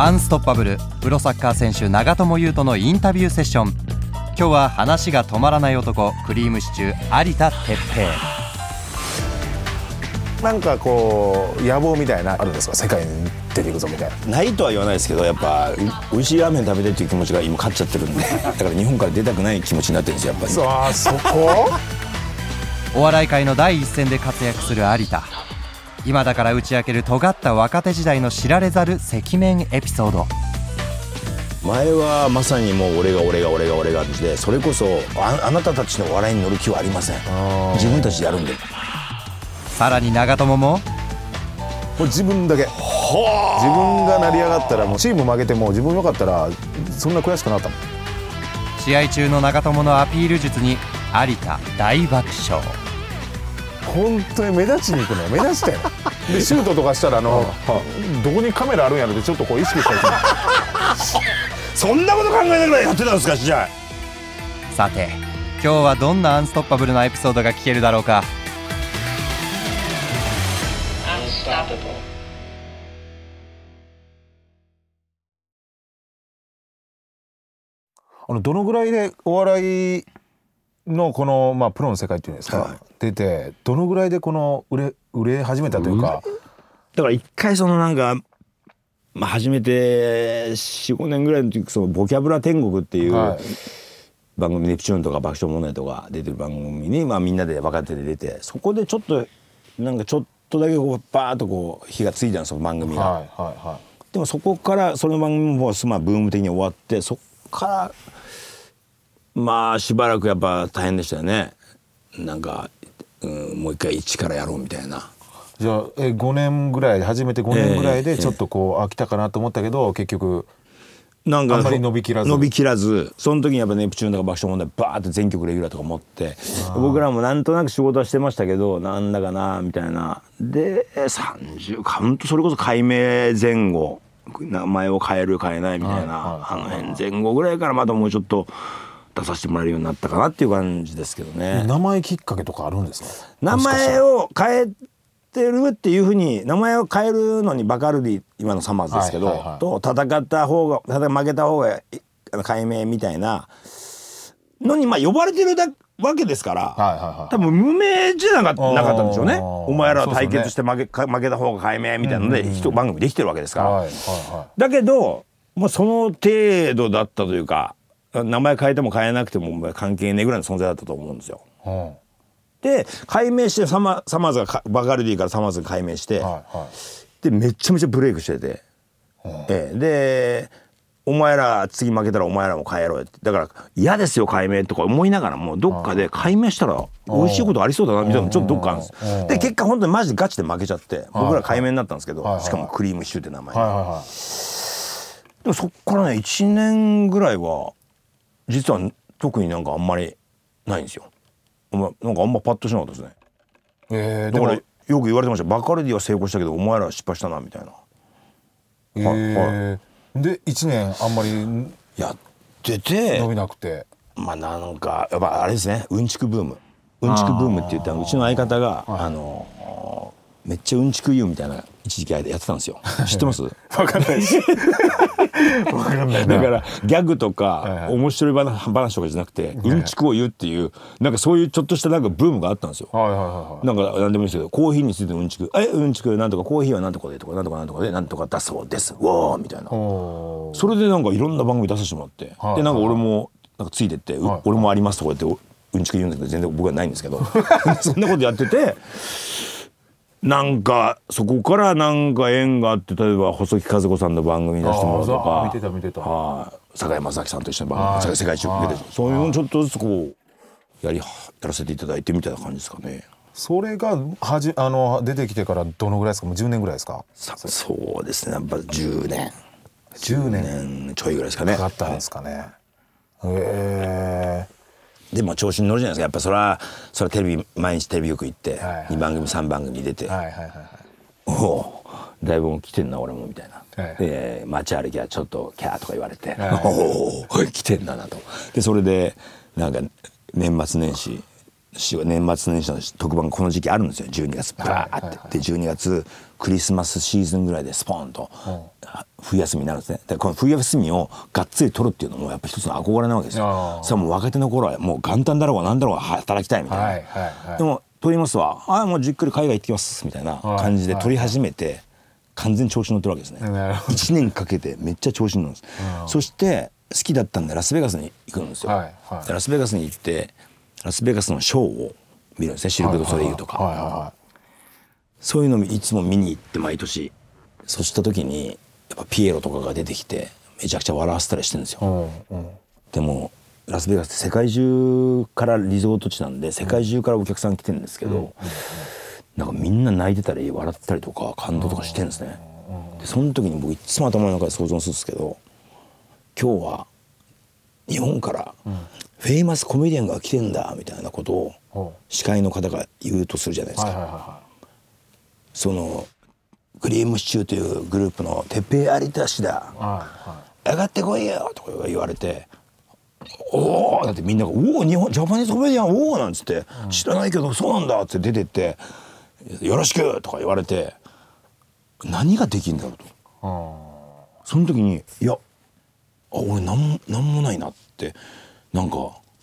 アンストッパブルプロサッカー選手長友佑都のインタビューセッション。今日は話が止まらない男クリームシチュー有田哲平。なんかこう野望みたいなあるんですか？世界に出ていくぞみたいな。ないとは言わないですけどやっぱ美味しいラーメン食べたいっていう気持ちが今勝っちゃってるんで。だから日本から出たくない気持ちになってるんですよやっぱり。そうあそこ？お笑い界の第一線で活躍する有田今だから打ち明ける尖った若手時代の知られざる赤面エピソード。前はまさにもう俺が俺が俺が俺がでそれこそああなたたちの笑いに乗る気はありません自分たちでやるんでさらに長友もこれ自分だけ自分が成り上がったらもうチーム負けても自分よかったらそんな悔しくなったもん試合中の長友のアピール術に有田大爆笑本当に目立ちに行くのよ。目立ちたよ。でシュートとかしたらあのどこにカメラあるんやろってちょっとこう意識したりするそんなこと考えながらやってたんですかじゃあさて今日はどんなアンストッパブルなエピソードが聞けるだろうか.あのどのぐらいでお笑いのこの、まあ、プロの世界っていうんですか、はい。出てどのぐらいでこの売れ売れ始めたというか、だから一回そのなんか、まあ、初めて45年ぐらいの時そのボキャブラ天国っていうはい。番組、ネプチューンとか爆笑問題とか出てる番組に、まあ、みんなで若手で出てそこでちょっとなんかちょっとだけこうバーッとこう火がついたんですよ番組が。はいはいはでもそこからその番組もまあブーム的に終わってそこからまあしばらくやっぱ大変でしたよね。なんか、うん、もう一回一からやろうみたいな。いじゃあえ5年ぐらい初めて5年ぐらいええでちょっとこう飽きたかなと思ったけど結局なんかあんまり伸びきらず。伸びきらず。その時にやっぱネプチューンとか爆笑問題バーって全曲レギュラーとか持って。僕らもなんとなく仕事はしてましたけどなんだかなみたいな。で30カウントそれこそ改名前後名前を変える変えないみたいな、はい。あの辺前後ぐらいからまたもうちょっと出させてもらえるようになったかなっていう感じですけどね。名前きっかけとかあるんですか？名前を変えてるっていうふうに名前を変えるのにバカルディ今のサマーズですけど、はいはいはいと戦った方が戦負けた方がいあの改名みたいなのにまあ呼ばれてるだわけですから、はいはいはい多分無名じゃなかーなかったんでしょうね。お前らは対決して負け,か、負けた方が改名みたいなので一番組できてるわけですから、はいはいはだけど、まあ、その程度だったというか名前変えても変えなくてもまあ関係ねえぐらいの存在だったと思うんですよ。で改名してサマサマーズがかバカルディからサマーズが改名して、はいはい。でめちゃめちゃブレイクしてて、ええ。でお前ら次負けたらお前らも帰ろうよって。だから嫌ですよ改名とか思いながらもどっかで改名したら美味しいことありそうだなみたいなのちょっとどっかあるんです。うん。で結果本当にマジでガチで負けちゃって僕ら改名になったんですけどはいはいしかもクリームシチューって名前。はいはいはい。でもそっからね1年ぐらいは実は特になんかあんまりないんですよ。なんかあんまパッとしなかったですね。えー、だからよく言われてました。バカルディは成功したけどお前らは失敗したなみたいな。えー。で1年あんまりやってて。伸びなくて。まあなんかやっぱあれですね。うんちくブーム。うんちくブームって言ったらうちの相方があのめっちゃうんちく言うみたいな一時期やってたんですよ。知ってます？わかんないです わかんないな。だからギャグとはいかはい。面白い話話とかじゃなくてうんちくを言うっていうなんかそういうちょっとしたなんかブームがあったんですよ。はいはいはいはい。なんか何でもいいですけどコーヒーについてのうんちく「えうんちくなんとかコーヒーはなんとかで」とか「なんとかなんとかでなんとかだそうです」「わー」みたいな。それでなんかいろんな番組出させてもらって、はいでなんか俺もなんかついてって、うはい。俺もありますとか言っておうんちく言うんですけど全然僕はないんですけど。そんなことやっててなんかそこからなんか縁があって例えば細木和子さんの番組に出してもらうとか見てた見てた。正明さんと一緒に番はい。組世界一周出てはいそういうのちょっとずつこうやりやらせていただいてみたいな感じですかね。それがはじあの出てきてからどのぐらいですか？もう10年ぐらいですか？さそうですね。やっぱ10年。10年。年ちょいぐらいですかね。かかったんですかね。へえでも調子に乗るじゃないですか。やっぱそれはそれはテレビ毎日テレビ局行ってはいはい2番組3番組出て、はいはいはいはい。おおだいぶもう来てんな俺もみたいな、はいで街歩きはちょっとキャーとか言われて、はいおお来てんだなとでそれでなんか年末年始し年末年始の特番がこの時期あるんですよ12月バーって、で12月クリスマスシーズンぐらいでスポーンと、冬休みになるんですね。でこの冬休みをがっつり取るっていうのもやっぱ一つの憧れなわけですあよーそれはもう若手の頃はもう元旦だろうが何だろうが働きたいみたいな、はいはいはい。でも取りますわあもうじっくり海外行ってきますみたいな感じで取り始めて、完全に調子に乗ってるわけですね。なるほど。1年かけてめっちゃ調子に乗るんです、そして好きだったんでラスベガスに行くんですよ、はいはい。でラスベガスに行ってラスベガスのショーを見るんですねシルク・ド・ソレイユとか、はいはいはそういうのいつも見に行って毎年。そうした時にやっぱピエロとかが出てきてめちゃくちゃ笑わせたりしてるんですよ、いうんうん。でもラスベガスって世界中からリゾート地なんで世界中からお客さん来てるんですけど、なんかみんな泣いてたり笑ってたりとか感動とかしてるんですね。でその時に僕いつも頭の中で想像するんですけど今日は日本からフェイマスコメディアンが来てんだみたいなことをほ司会の方が言うとするじゃないですか。そのクリームシチューというグループの「てっぺい有田氏だいはいは上がってこいよ」とか言われて「おお!」だってみんなが「おお日本ジャパニーズコメディアンおお!」なんつって「知らないけどそうなんだ」って出てって「よろしく!」とか言われて何ができるんだろうといその時に「いやあ俺なんもなんもないな」ってなんか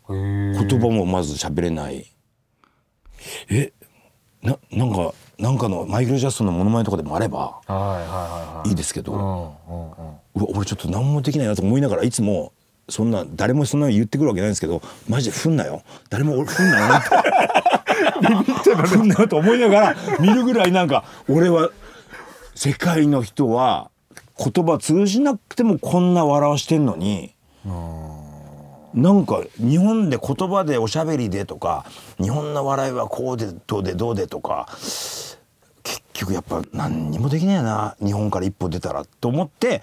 言葉もまず喋れないえななんかなんかのマイケル・ジャストンのモノマネとかでもあればはいはいですけど、うわ俺ちょっと何もできないなと思いながらいつもそんな誰もそんなの言ってくるわけないんですけどマジで踏んなよ。誰も俺踏んなよってビビってる踏んなよと思いながら見るぐらいなんか俺は世界の。人は言葉通じなくてもこんな笑わしてんの。になんか日本で言葉でおしゃべりでとか日本の笑いはこうでどうでどうでとか結局やっぱ何にもできないな日本から一歩出たらと思って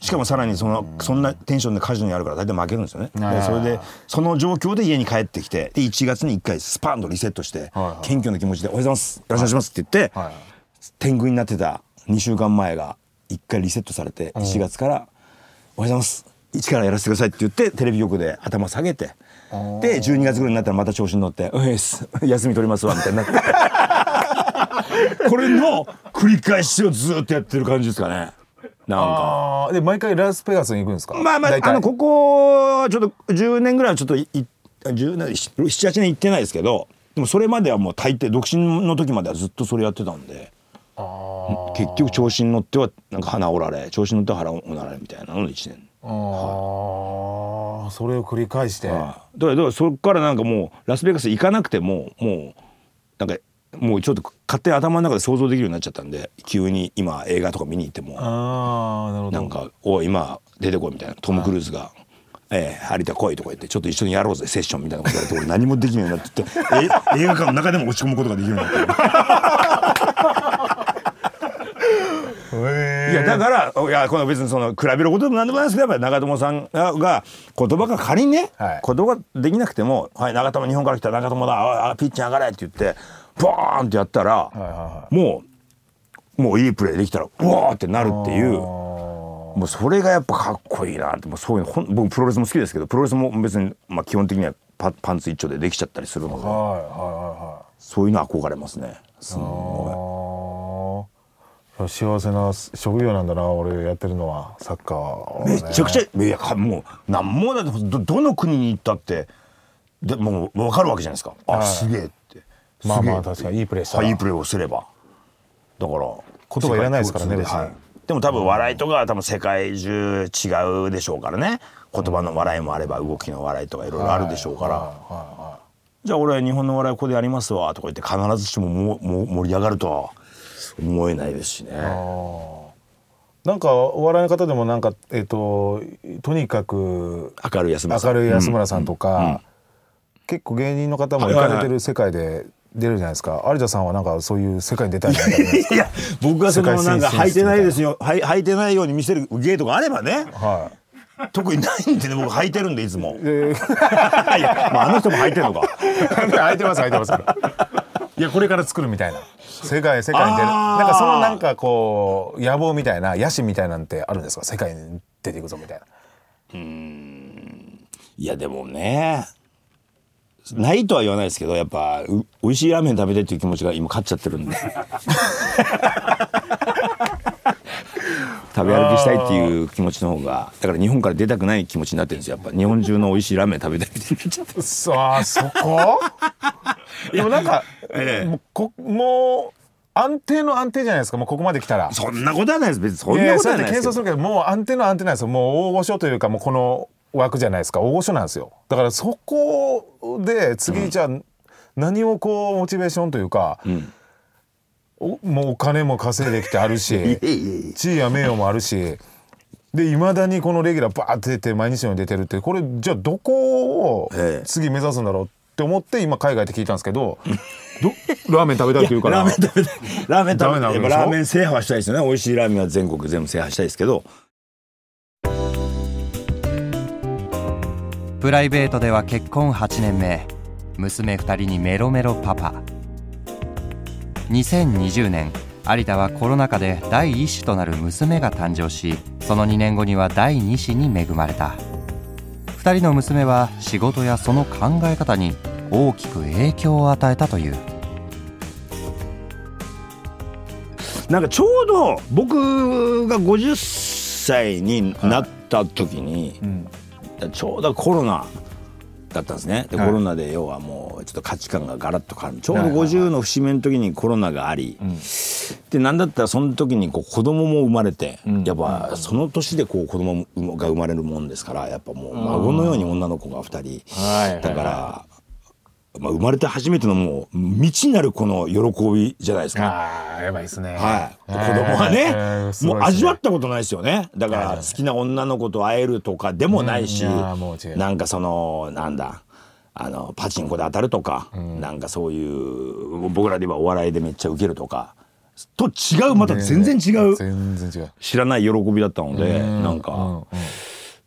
しかもさらにそのそんなテンションでカジノにやるから大体負けるんですよね。でそれでその状況で家に帰ってきてで1月に1回スパンとリセットして謙虚な気持ちで「おはようございますよろしくお願いします」って言ってはい。天狗になってた2週間前が1回リセットされて1月から「おはようございます一からやらせてください」って言ってテレビ局で頭下げてで12月ぐらいになったらまた調子に乗って「おいっす 休み取りますわ」みたいになって。これの繰り返しをずっとやってる感じですかね。なんか。で毎回ラスベガスに行くんですか？まあまああのここちょっと10年ぐらいはちょっといい10年78年行ってないですけどでもそれまではもう大抵独身の時まではずっとそれやってたんで。結局調子に乗ってはなんか鼻折られ調子に乗っては腹折られみたいなのの1年。あーそれを繰り返して。はい。だからだからそこからなんかもうラスベガス行かなくてももうなんかもうちょっと勝手に頭の中で想像できるようになっちゃったんで急に今映画とか見に行っても。ああなるほど。なんか「おい今出てこい」みたいなトム・クルーズが「ええ有田来い」とか言って「ちょっと一緒にやろうぜセッション」みたいなこと言われて俺何もできないようになってって え映画館の中でも落ち込むことができるようになって いやだからいやこの別にその比べることでも何でもないですけどやっぱり長友さんが言葉が仮にね、はい。言葉ができなくても「はい長友日本から来た長友だああピッチ上がれ」って言ってバーンってやったら、はいはもうもういいプレーできたらうわーってなるっていう。もうそれがやっぱかっこいいなってもうそういうの僕プロレスも好きですけどプロレスも別に、まあ、基本的にはパパンツ一丁でできちゃったりするので。はいはいはそういうの憧れますね。すんごいはい幸せな職業なんだな俺やってるのはサッカーは。ね、いめちゃくちゃいやかもうなんもだってどどの国に行ったって。でもう分かるわけじゃないですか。あ、はい。すげえって。まあまあ確かにいいプレーしたら。はいいいプレーをすれば。だから言葉いらないですからねはい。でも多分笑いとかは多分世界中違うでしょうからね。言葉の笑いもあれば動きの笑いとかいろいろあるでしょうから、はいはじゃあ俺は日本の笑いをここでやりますわとか言って必ずしももも盛り上がるとは思えないですしね。なんかお笑いの方でもなんかえっ、ととにかく明るい安村さん。明るい安村さんとか、うん。うん。結構芸人の方も行かれてる世界で出るじゃないですか、有田さんはなんかそういう世界に出たいみたいな。いですかいや僕はその世界なんか履いてないですよ。はい履いてないように見せる芸とかあればね。は特にないんでね僕履いてるんでいつも。いで いや、まあ、あの人も履いてるのか。空いてます空いてますいやこれから作るみたいな。世界世界に出る。なんかそのなんかこう野望みたいな野心みたいなんてあるんですか？世界に出ていくぞみたいな。いやでもねないとは言わないですけどやっぱう美味しいラーメン食べたいっていう気持ちが今勝っちゃってるんで。食べ歩きしたいっていう気持ちの方がだから日本から出たくない気持ちになってるんですよ。やっぱ日本中の美味しいラーメン食べたいってなっちゃってさあそこ？でもなんか、ええ。もうこもう安定の安定じゃないですか。もうここまで来たら。そんなことはないです。別にそんなことはないです。けど謙遜するけどもう安定の安定なんですよ。もう大御所というかもうこの枠じゃないですか。大御所なんですよ。だからそこで次じゃあ何をこうモチベーションというか、おもうお金も稼いできてあるし 地位や名誉もあるしでいまだにこのレギュラーバーって出て毎日のように出てるってこれじゃあどこをええ。次目指すんだろうって思って今海外って聞いたんですけどど ラーメン食べたいって言うから。ラーメン食べたい。ラーメン食べたい。ラーメン制覇はしたいですよね。美味しいラーメンは全国全部制覇したいですけど。プライベートでは結婚8年目。娘2人にメロメロパパ。2020年有田はコロナ禍で第1子となる娘が誕生しその2年後には第2子に恵まれた。2人の娘は仕事やその考え方に大きく影響を与えたという。なんかちょうど僕が50歳になった時に、ちょうどコロナだったんですね。で、はい。コロナで要はもうちょっと価値観がガラッと変わる。ちょうどはいはいはい50の節目の時にコロナがあり、でなんだったらその時にこう子供も生まれて、やっぱその年でこう子供が生まれるもんですからやっぱもう孫のように女の子が2人、はいはいだから、まあ、生まれて初めてのもう未知なるこの喜びじゃないですか。あーやばいですね。はい、えー子供はね、えーすごもいう味わったことないですよね。だから好きな女の子と会えるとかでもないし、うんなんかそのなんだあのパチンコで当たるとか、なんかそういう僕らで言えばお笑いでめっちゃウケるとかと違うまた全然違う全然違う。知らない喜びだったので、なんか、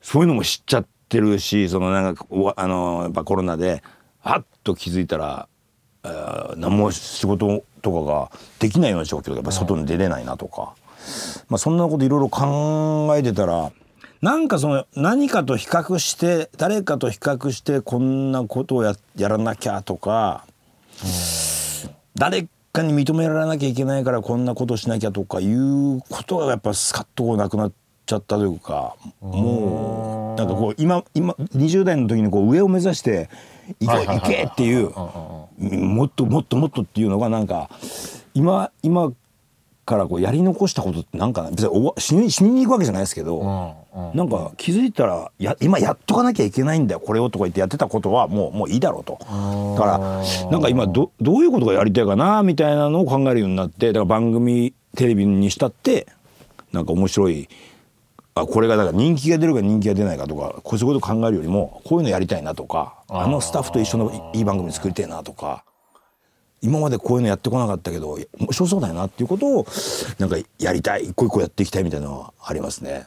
そういうのも知っちゃってるしそのなんかおあのやっぱコロナではっと気づいたら、えー何も仕事とかができないような状況でやっぱ外に出れないなとか、まあ、そんなこといろいろ考えてたらなんかその何かと比較して誰かと比較してこんなことをややらなきゃとか、誰かに認められなきゃいけないからこんなことしなきゃとかいうことがやっぱスカッとこうなくなっちゃったというかもうなんかこう今今20代の時にこう上を目指して行こう行けっていうもっともっともっとっていうのがなんか今今からこうやり残したことってなんか別に死に死にに行くわけじゃないですけど、なんか気づいたらや今やっとかなきゃいけないんだよこれをとか言ってやってたことはもうもういいだろうと。だからなんか今どどういうことがやりたいかなみたいなのを考えるようになってだから番組テレビにしたってなんか面白いあこれがだから人気が出るか人気が出ないかとかこういうこと考えるよりもこういうのやりたいなとかあのスタッフと一緒のいい番組作りたいなとか今までこういうのやってこなかったけど面白そうだよなっていうことをなんかやりたい一個一個やっていきたいみたいなのはありますね。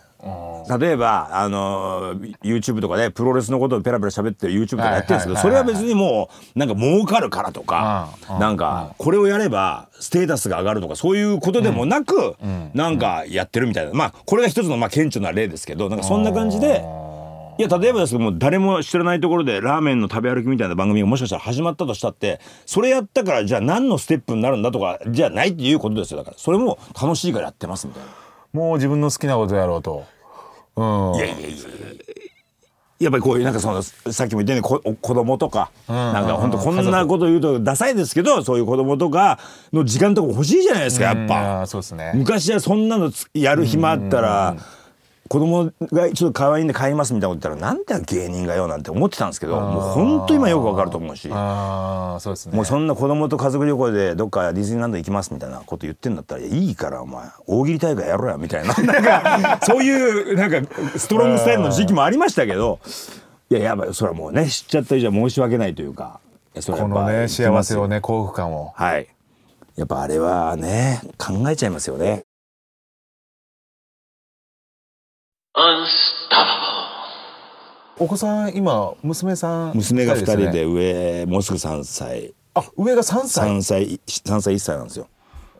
例えばあの YouTube とかでプロレスのことをペラペラ喋ってる YouTube とかやってるんですけどはいそれは別にもうなんか儲かるからとかなんかこれをやればステータスが上がるとかそういうことでもなくなんかやってるみたいな。まあこれが一つのまあ顕著な例ですけどなんかそんな感じで。いや例えばですけどもう誰も知らないところでラーメンの食べ歩きみたいな番組がもしかしたら始まったとしたってそれやったからじゃあ何のステップになるんだとかじゃないっていうことですよ。だからそれも楽しいからやってますみたいな。もう自分の好きなことやろうと。うん。いやいやいやや。っぱりこういうなんかそのさっきも言ったようにこ子供とか、なんか本当こんなこと言うとダサいですけどそういう子供とかの時間とか欲しいじゃないですかやっうん。ぱ。あーそうですね。昔はそんなのつやる暇あったら、子供がちょっと可愛いんで買いますみたいなこと言ったらなんで芸人がよなんて思ってたんですけどもう本当今よくわかると思うし。ああそうですね。もうそんな子供と家族旅行でどっかディズニーランド行きますみたいなこと言ってんだったらいいからお前大喜利大会やろうやみたいな。なんかそういうなんかストロングスタイルの時期もありましたけどいややばいそれはもうね知っちゃった以上申し訳ないというかこのね幸せをね幸福感を。はい。やっぱあれはね考えちゃいますよねお子さん今娘さん娘が2人で上もうすぐ3歳。あ上が3歳？3歳3歳1歳なんですよ。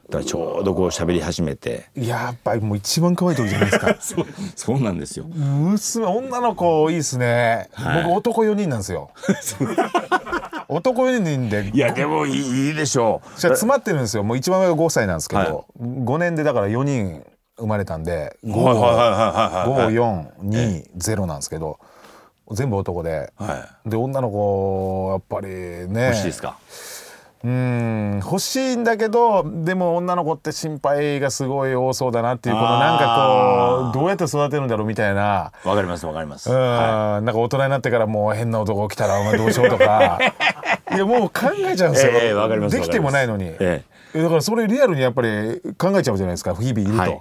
だからちょうどこう喋り始めて。やっぱりもう一番可愛い時じゃないですか。そうそうなんですよ。娘女の子いいですね、はい。僕男4人なんですよ。男4人で。いやでもいいでしょう。じゃ詰まってるんですよ。もう一番上が5歳なんですけど、はい。5年でだから4人生まれたんではいはいはいはいはい5420なんですけど全部男で、はで女の子やっぱりね。欲しいですか？うん欲しいんだけどでも女の子って心配がすごい多そうだなっていうこのなんかこうどうやって育てるんだろうみたいな。わかりますわかります。うん、はなんか大人になってからもう変な男来たらお前どうしようとか。いやもう考えちゃうんですよ、ええわかりますできてもないのに、え。えだからそれリアルにやっぱり考えちゃうじゃないですか日々いると、はい。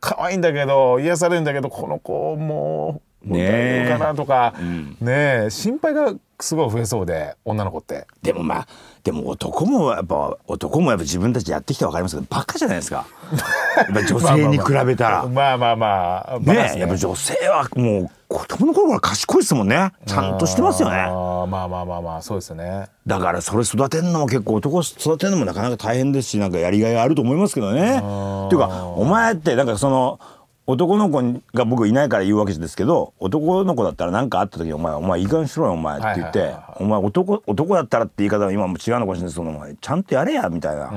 可愛いんだけど癒されるんだけどこの子もうねかなとか、ん。ねえ心配がすごい増えそうで女の子って。いでもまあでも男もやっぱ男もやっぱ自分たちやってきてわかりますけどバカじゃないですか。やっぱ女性に比べたら。まあまあまあバカですねやっぱ女性はもう子供の頃から賢いですもんね。ちゃんとしてますよね。あーまあまあまあまあそうですよね。だからそれ育てるのも結構男育てるのもなかなか大変ですしなんかやりがいがあると思いますけどね。っていうかお前ってなんかその男の子が僕いないから言うわけですけど男の子だったら何かあった時に「お前お前いい加減にしろよお前」って言ってはいはい。はいはい「お前男男だったら」って言い方は今も違うのかもしれないですけど「お前ちゃんとやれや」みたいな、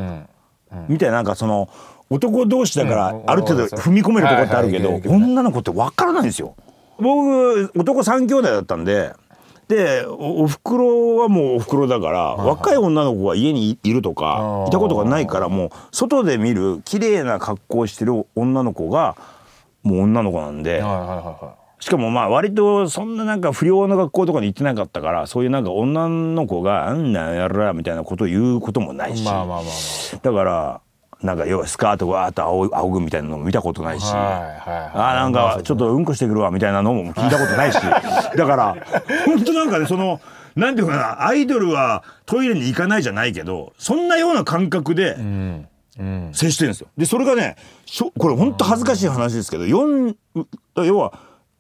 みたいななんかその男同士だからうん。ある程度踏み込めるところってあるけど、女の子って分からないんですよ。僕男3兄弟だったんででおおふくろはもうおふくろだから、若い女の子が家にいいるとかいたことがないからもう外で見る綺麗な格好をしてる女の子がもう女の子なんで、はいはいはいはしかもまあ割とそんななんか不良の学校とかに行ってなかったからそういうなんか女の子が「あんなんやら」みたいなことを言うこともないい。し、まあまあまあまだからなんか要はスカートわーっと仰ぐ仰ぐみたいなのも見たことないし。あ。はいはいはい。あーなんかちょっとうんこしてくるわみたいなのも聞いたことないしだから本当なんかねそのなんていうかなアイドルはトイレに行かないじゃないけどそんなような感覚でうんうん。接してるんですよ。でそれがねしょこれ本当恥ずかしい話ですけど4要は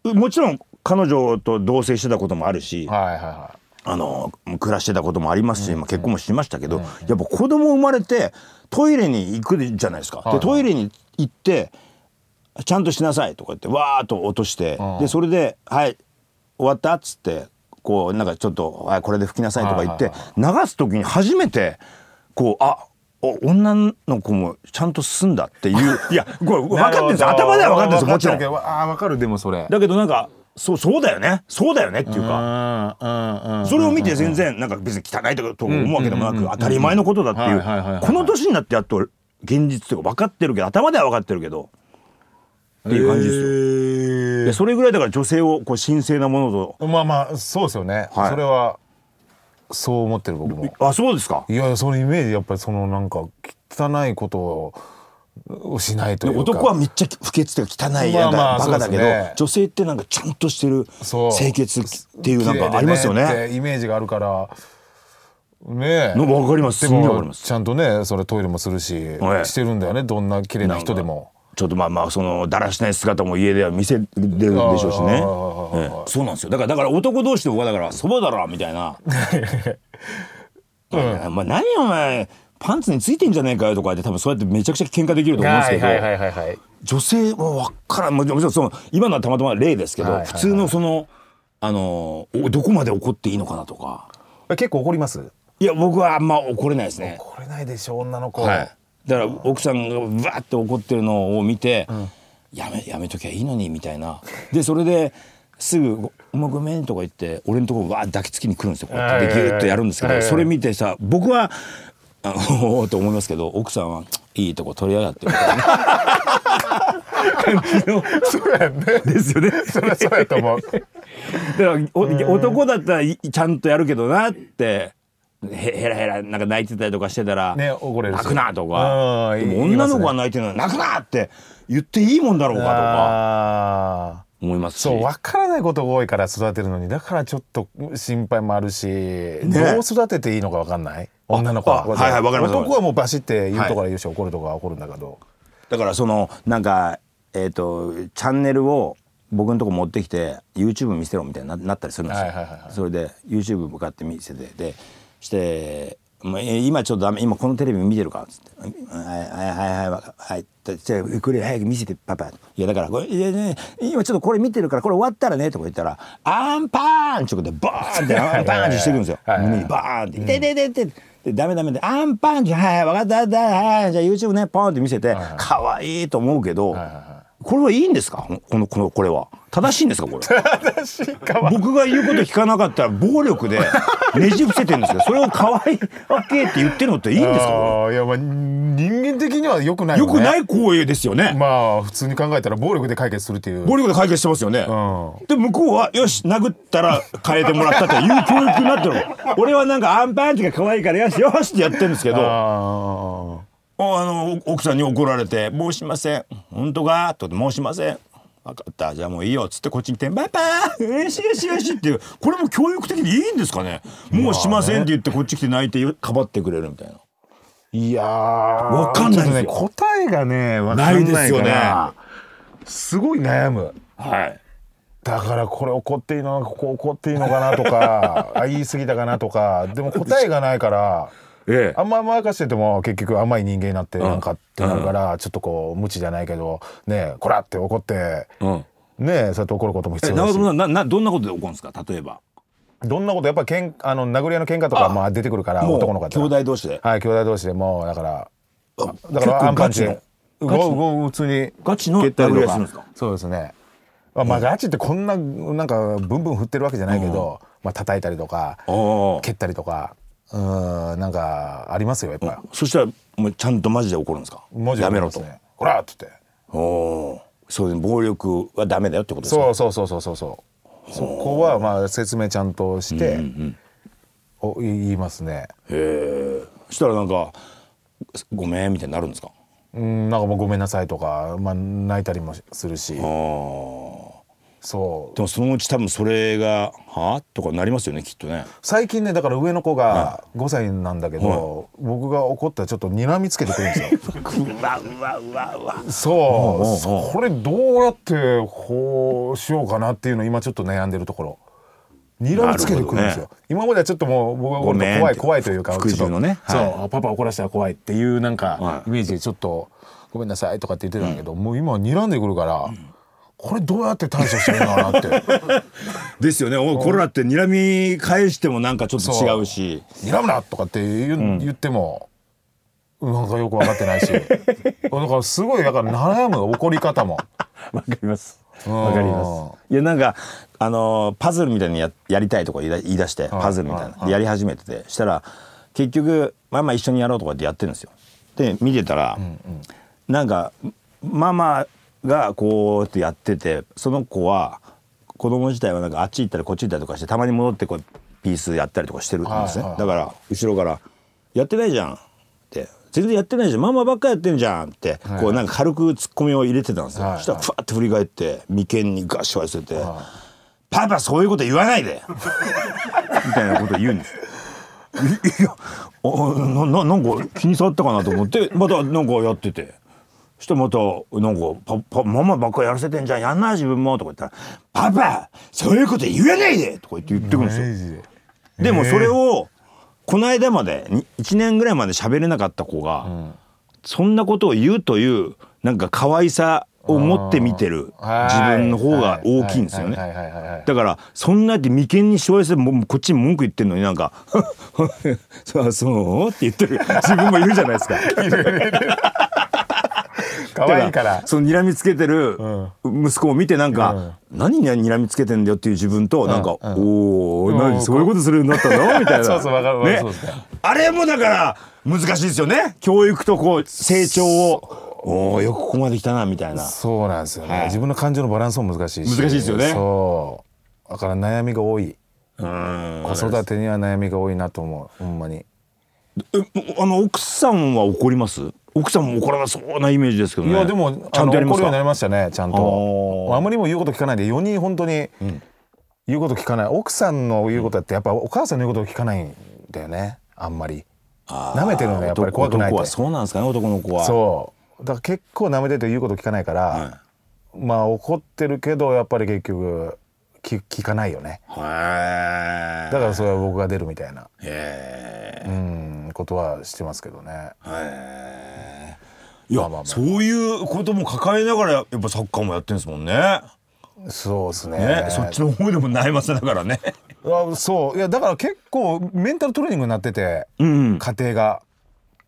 もちろん彼女と同棲してたこともあるし、はいはいはあの暮らしてたこともありますし、まあ、結婚もしましたけど、やっぱ子供生まれてトイレに行くじゃないですか。はいでトイレに行ってちゃんとしなさいとか言ってわーっと落として、うん。でそれで「はい終わった?」っつってこうなんかちょっと「はいこれで拭きなさい」とか言ってはい流す時に初めてこうあお女の子もちゃんと済んだっていう いやこれ分かってるんですよ頭では分かってるんですよもちろん。ん。ああ分かるでもそれ。だけどなんかそうそうだよねそうだよねっていうか。それを見て全然なんか別に汚いとかと思うわけでもなく当たり前のことだっていうこの年になってやっと現実というか分かってるけど頭では分かってるけどっていう感じですよ。すでそれぐらいだから女性をこう神聖なものまあまあそうですよね。はいそれはそう思ってる僕も。とあそうですか？いやいやそのイメージやっぱりそのなんか汚いことをしないというか。男はめっちゃ不潔っていうか汚いなんまあバカだけど、ね女性ってなんかちゃんとしてる清潔っていうなんかありますよね。イメージがあるから。ねえ。の分かりますですもんげえ分かりますちゃんとねそれトイレもするし、はいしてるんだよねどんな綺麗な人でも。ちょっとまあまあそのだらしない姿も家では見せるでしょうしね。ええそうなんですよ。だからだから男同士で僕はだからそばだろみたいな。まあ何お前パンツについてんじゃねえかよとか言って多分そうやってめちゃくちゃ喧嘩できると思うんですけど、はいはいはい。女性は分からんもちろんその今のはたまたま例ですけど、はいはいはい普通のそのあのおどこまで怒っていいのかなとか結構怒ります？いや僕はあんま怒れないですね。怒れないでしょ女の子。はい、だから奥さんがわーって怒ってるのを見て、やめやめときゃいいのにみたいな。でそれですぐご「お前ごめん」とか言って俺のところわー抱きつきに来るんですよ。こうやってでギューッとやるんですけどそれ見てさ僕はおーと思いますけど奥さんは「いいとこ取りやがって」みたいなそうやんね。ですよね。それはそうやと思う。だからお男だったらいちゃんとやるけどなってへへらへらなんか泣いてたりとかしてたら「ね怒れるし。泣くな」とか。うんでも女の子が泣いてるのに「泣くな!」って言っていいもんだろうかとか。思いますし。そう分からないことが多いから育てるのにだからちょっと心配もあるし、どう育てていいのか分かんない？女の子は。あはいはいわかります男はもうバシって言うところは言うし、怒るとこは怒るんだけど。だからそのなんかえっ、とチャンネルを僕のとこ持ってきて YouTube 見せろみたいにななったりするんですよ、はいはいはいはい。それで YouTube 向かって見せてでして今ちょっとダメ今このテレビ見てるか?」っつって「はいはいはいはいはいじゃあこれ早く見せてパパ」いやだからこれいや、ね、今ちょっとこれ見てるからこれ終わったらね」とか言ったら「アンパーン!」ってことでバーンってアンパーンってしてくるんですよ胸にバーンって「痛い痛い痛い痛い」でダメダメで「アンパンチはいはい分かった分かったはいじゃあ YouTube ねポン」って見せて可愛いと思うけどこれはいいんですか？このこのこれは。正しいんですか？これ。僕が言うこと聞かなかったら暴力で ねじ伏せてるんですけどそれを可愛いわけって言ってるのっていいんですか？いやまあ人間的には良くないれよね。よくない行為ですよね、まあ普通に考えたら暴力で解決するっていう。暴力で解決してますよね、うで向こうはよし殴ったら変えてもらったっていう教育になってるの。俺はなんかアンパンチが可愛いからよしよしってやってるんですけど。あおあの奥さんに怒られて「申しません。本当か?」と申しません分かった。じゃあもういいよ」っつってこっちに来て「パパよしよしよし」っていうこれも教育的にいいんですかねもうしませんって言ってこっち来て泣いてかばってくれるみたいな。ーいやー。わかんないんですよ。ね答えがねわかんないですよね。すごい悩む。はい。だからこれ怒っていいのかここ怒っていいのかなとか あ言い過ぎたかなとかでも答えがないからええ。あんま任せてても結局甘い人間になってなんかってなるからちょっとこう無知じゃないけどねえこらって怒ってうん。ねえそうやって怒ることも必え要だし。なな。どんなことで怒るんですか？例えば。どんなことやっぱりけんあの殴り合いの喧嘩とかまあ出てくるから男の方兄弟同士で。はい兄弟同士でもうだからだからアンパンチで普通にガチの殴り合いするんですか？そうですね。まあまあガチってこんななんかブンブン振ってるわけじゃないけどまあ叩いたりとかあ。蹴ったりとかうんなんかありますよやっぱ。そしたらもうちゃんとマジで怒るんですか？文字やめろと、ねこらっつって。おおそういう暴力はダメだよってことですか？そうそうそうそうそうそう。そこはまあ説明ちゃんとしてお言いますね。へえそしたらなんか「ごめん」みたいになるんですか？うんなんかもうごめんなさいとかまあ泣いたりもするし。ああそう。でもそのうち多分それが「は？あ?」とかなりますよねきっとね。最近ねだから上の子が5歳なんだけど、僕が怒ったらちょっと睨みつけてくるんですよ。うわうわうわうわ。そう。これどうやってこうしようかなっていうの今ちょっと悩んでるところ。睨みつけてくるんですよ、なる今まではちょっともう僕が怒るとごめんって。怖い怖いというか服従のね。ちょっとはい。そう。パパ怒らせたら怖いっていうなんかはい。イメージでちょっとごめんなさいとかって言ってたんだけど、もう今は睨んでくるから、これどうやって対処してるのかなって。ですよね。おいこれらって睨み返してもなんかちょっと違うし。睨むなとかって言,、言ってもなんかよく分かってないし。だからすごいだから悩む怒り方も。わかります。わかります。いやなんかあのーパズルみたいにややりたいとか言い出してパズルみたいな。でやり始めてて。したら結局ママ一緒にやろうとかってやってるんですよ。で見てたら、なんかママがこうやってやっててその子は子供自体はなんかあっち行ったりこっち行ったりとかしてたまに戻ってこうピースやったりとかしてるんですね、はいはい。だから後ろから「やってないじゃん」って「全然やってないじゃんママばっかやってんじゃん」ってこうなんか軽くツッコミを入れてたんですよ、はいそしたらふわって振り返って眉間にガッシュ忘れて「パパそういうこと言わないで!」みたいなこと言うんです。よ。いいやななんか気に障ったかなと思ってまたなんかやっててそしたらまたなんかパパ「ママばっかやらせてんじゃんやんな自分も」とか言ったら「パパそういうこと言わないで!」とか言って言ってくるんですよ。マジで。でもそれをこの間までに1年ぐらいまで喋れなかった子が、そんなことを言うというなんか可愛さを持って見てる自分の方が大きいんですよね。だからそんなやって眉間にしわ寄せこっちに文句言ってんのになんか「そうそう」って言ってる自分もいるじゃないですか。可愛いから。その睨みつけてる息子を見てなんか、何に睨みつけてんだよっていう自分となんか、おお何そういうことするようになったの？みたいな。そうそうわかるね。そうあれもだから難しいですよね。教育とこう成長を。おおよくここまで来たなみたいな。そうなんですよね、はい。自分の感情のバランスも難しいし。難しいですよね。そう。だから悩みが多い。うん。子育てには悩みが多いなと思う。ほんまに。えあの奥さんは怒ります？奥さんも怒らなそうなイメージですけどね。いやでもちゃんとやりますか？怒るようになりましたねちゃんあとー。あまりにも言うこと聞かないで4人本当に言うこと聞かない。奥さんの言うことってやっぱお母さんの言うことを聞かないんだよね。あんまり。舐めてるのがやっぱり怖くない男って。はそうなんですかね男の子は。そう。だから結構舐めてて言うこと聞かないから、はまあ怒ってるけどやっぱり結局聞聞かないよね。だからそれは僕が出るみたいな、うん、ことはしてますけどね。いや、まあまあまあそういうことも抱えながらやっぱサッカーもやってるんですもんね。そうですね。ね、そっちの方でも悩ませながらね。あそう。いやだから結構メンタルトレーニングになってて、うん。家庭が。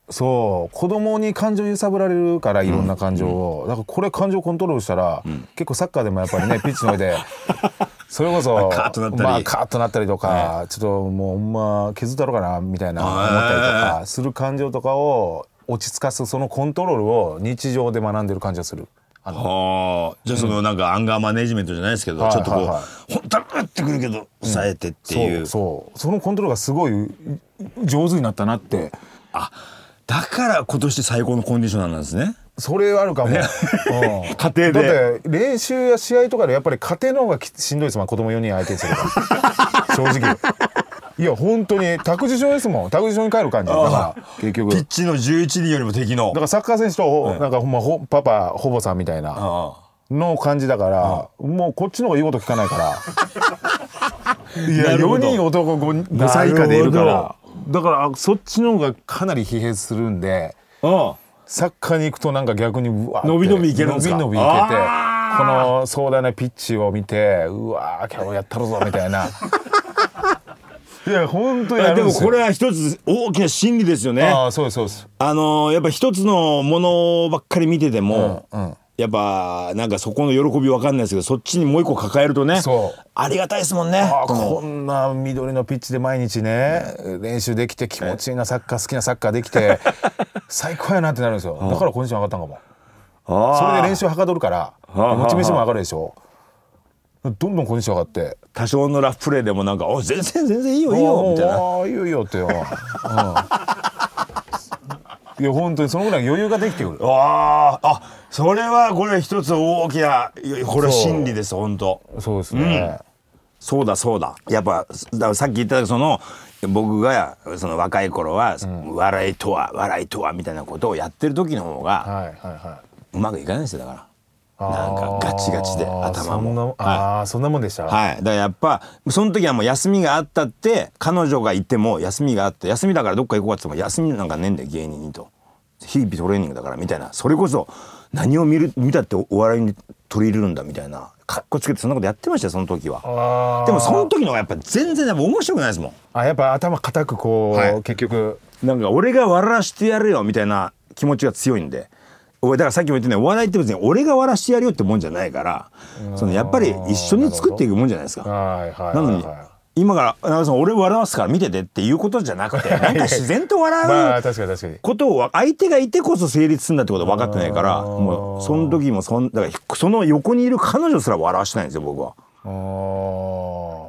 そう。子供に感情揺さぶられるからいろんな感情を、だからこれ感情コントロールしたら、結構サッカーでもやっぱりねピッチの上で それこそカーッとなったり。まあ、カーッとなったりとか、ちょっともうほんま削ったろうかなみたいな思ったりとかする感情とかを落ち着かすそのコントロールを日常で学んでる感じがする。あの。はあ、じゃあそのなんかアンガーマネジメントじゃないですけど、はいちょっとこう、はいはい。本当はグッてくるけど抑えてっていう。そうそう。そのコントロールがすごい上手になったなって。あ、だから今年最高のコンディショナーなんですね。それあるかも、うん。家庭で。だって練習や試合とかでやっぱり家庭の方がきしんどいですもん。子供4人相手にするから正直。いや本当に託児所ですもん。託児所に帰る感じ。だから結局。だピッチの11人よりも敵の。か。らサッカー選手となんかほんまほパパほぼさんみたいなあの感じだからもうこっちの方が言うこと聞かないから。いや4なるほど。人男 5, 5歳以下でいるから。だからそっちの方がかなり疲弊するんであ。サッカーに行くとなんか逆にうわ伸び伸びいけるんですか？伸び伸びいけてあ。この壮大なピッチを見てうわー今日やったるぞみたいないや本当にでもやるんですよ。これは一つ大きな心理ですよね。ああそうですそうです。あのーやっぱ一つのものばっかり見てても、うんうん。やっぱなんかそこの喜びわかんないですけどそっちにもう一個抱えるとねそう。ありがたいですもんね。こんな緑のピッチで毎日ね練習できて気持ちいいなサッカー好きなサッカーできて 最高やなってなるんですよ。だからコンディション上がったんかも。それで練習はかどるからあーモチベーションも上がるでしょどんどんコンディション上がって。多少のラフプレーでもなんか「お全然全然いいよいいよ」みたいな。ああいいよいいよってよ、うん、いや本当にそのぐらい余裕ができてくる。あああそれはこれ一つ大きなこれは真理です本当。そうですね、そうだそうだ。やっぱだからさっき言ったその僕がその若い頃は、笑いとは笑いとはみたいなことをやってる時の方がはいはいはい。うまくいかないんですよだから。あなんかガチガチで頭も。そんなはい。そんなもんでした、はい、だからやっぱその時はもう休みがあったって彼女がいても休みがあって休みだからどっか行こうかって言っても休みなんかねえんだよ芸人にと。日々トレーニングだからみたいな。それこそ何を見る見たってお笑いに取り入れるんだみたいな。かっこつけてそんなことやってましたよその時は。でもその時の方がやっぱ全然やっぱ面白くないですもあやっぱ頭固くこう、はい。結局。んなんか俺が笑わしてやるよみたいな気持ちが強いんで。俺だからさっきも言ったようにお笑いって別に俺が笑わしてやるよってもんじゃないからそのやっぱり一緒に作っていくもんじゃないですか。なのに今から俺笑わすから見ててっていうことじゃなくて なんか自然とま笑うことを相手がいてこそ成立するんだってこと分かってないからもうその時もそんだからその横にいる彼女すら笑わしてないんですよ僕は。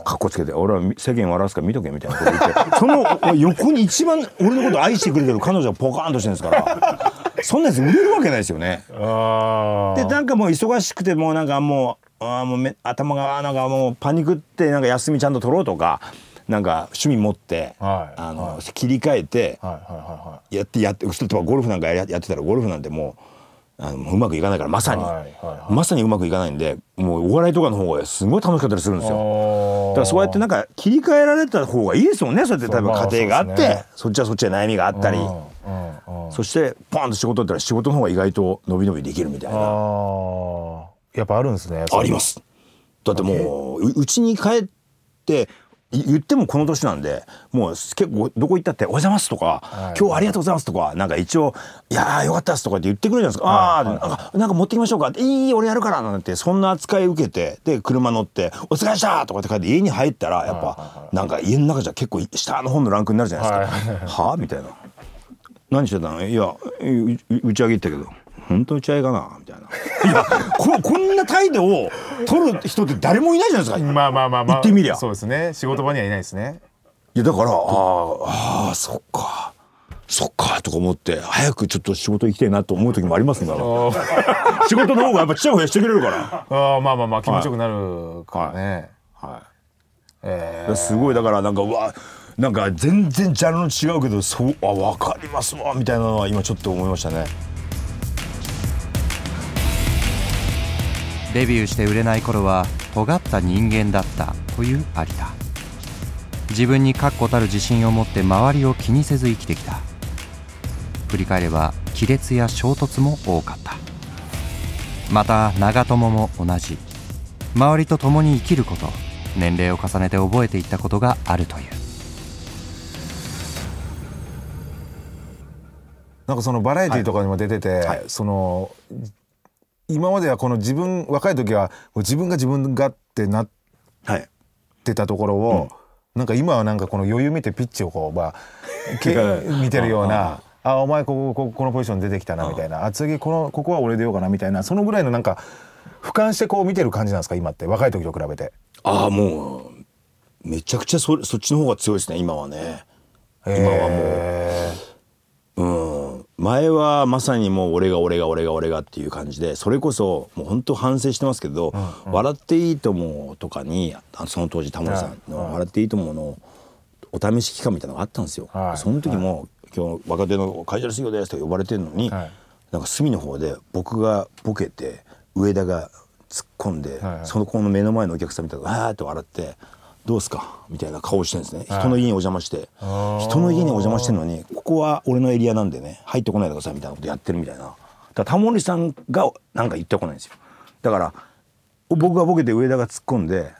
かっこつけて俺は世間笑わすから見とけみたいなこと言ってその横に一番俺のこと愛してくれてる彼女がポカーンとしてるんですからそんなやつ売れるわけないですよね。でなんかもう忙しくてもうなんかもうあーもうめ頭がなんかもうパニクってなんか休みちゃんと取ろうとかなんか趣味持って、はい。あの切り替えてはいはいはいはい。やってやって例えばゴルフなんかややってたらゴルフなんてもうあのもううまくいかないからまさに、はいはいはい。まさにうまくいかないんでもうお笑いとかの方がすごい楽しかったりするんですよ。だだからそうやってなんか切り替えられた方がいいですもんね。そうやって例えば家庭があってそ,、ね。っちはそっちで悩みがあったり、うそしてポンと仕事だったら仕事の方が意外と伸び伸びできるみたいな。やっぱあるんですねあります。だってもうううちに帰ってい言ってもこの年なんでもう結構どこ行ったって「おはようございます」とか、い。今日はありがとうございます」とかなんか一応「いやーよかったです」とかって言ってくれるじゃないですか「ああー、なんかなんか持ってきましょうか」いいい俺やるから」なんてそんな扱い受けてで車乗って「お疲れでした」とかって帰って家に入ったらやっぱなんか家の中じゃ結構下の方のランクになるじゃないですか。はあ？みたいな。何してたの？いや打ち上げ行ったけど。本当打ち上げかな？みたいな。いやここんな態度を取る人って誰もいないじゃないですか。いまあまあまあまあ。言ってみりゃ。そうですね。仕事場にはいないですね。やだからあーあーそっか。そっかとか思って早くちょっと仕事行きたいなと思う時もありますから仕事の方がやっぱちやほやしてくれるから。あーまあまあまあ気持ちよくなるからね、はえい。すごい。だからなんかうわなんか全然ジャンルの違うけどそうあ分かりますわみたいなのは今ちょっと思いましたね。デビューして売れない頃は尖った人間だったという有田。自分に確固たる自信を持って周りを気にせず生きてきた。振り返れば亀裂や衝突も多かった。また長友も同じ。周りと共に生きること年齢を重ねて覚えていったことがあるという。なんかそのバラエティーとかにも出てて、はい。その今まではこの自分若い時は自分が自分がってなっはい。てたところを、なんか今はなんかこの余裕見てピッチをこうまあ け見てるような。あお前こここのポジション出てきたなみたいな。あ次このここは俺出ようかなみたいな。そのぐらいのなんか俯瞰してこう見てる感じなんですか今って若い時と比べて。ああもうめちゃくちゃそそっちの方が強いですね今はね。今はもう前はまさにもう俺が俺が俺が俺がっていう感じでそれこそもう本当反省してますけど「笑っていいとも」とかにあその当時タモリさんの「笑っていいとも」のお試し期間みたいなのがあったんですよ。はい。その時も「今日若手の会社水魚です」と呼ばれてるのに、はい。なんか隅の方で僕がボケて上田が突っ込んで、その子の目の前のお客さん見たらわーって笑って「どうすか?」みたいな顔してるんですね、はい。人の家にお邪魔して。人の家にお邪魔してるのにここは俺のエリアなんでね入ってこないでくださいみたいなことやってるみたいな。だからタモリさんがなんか言ってこないんですよ。だから僕がボケて上田が突っ込んで、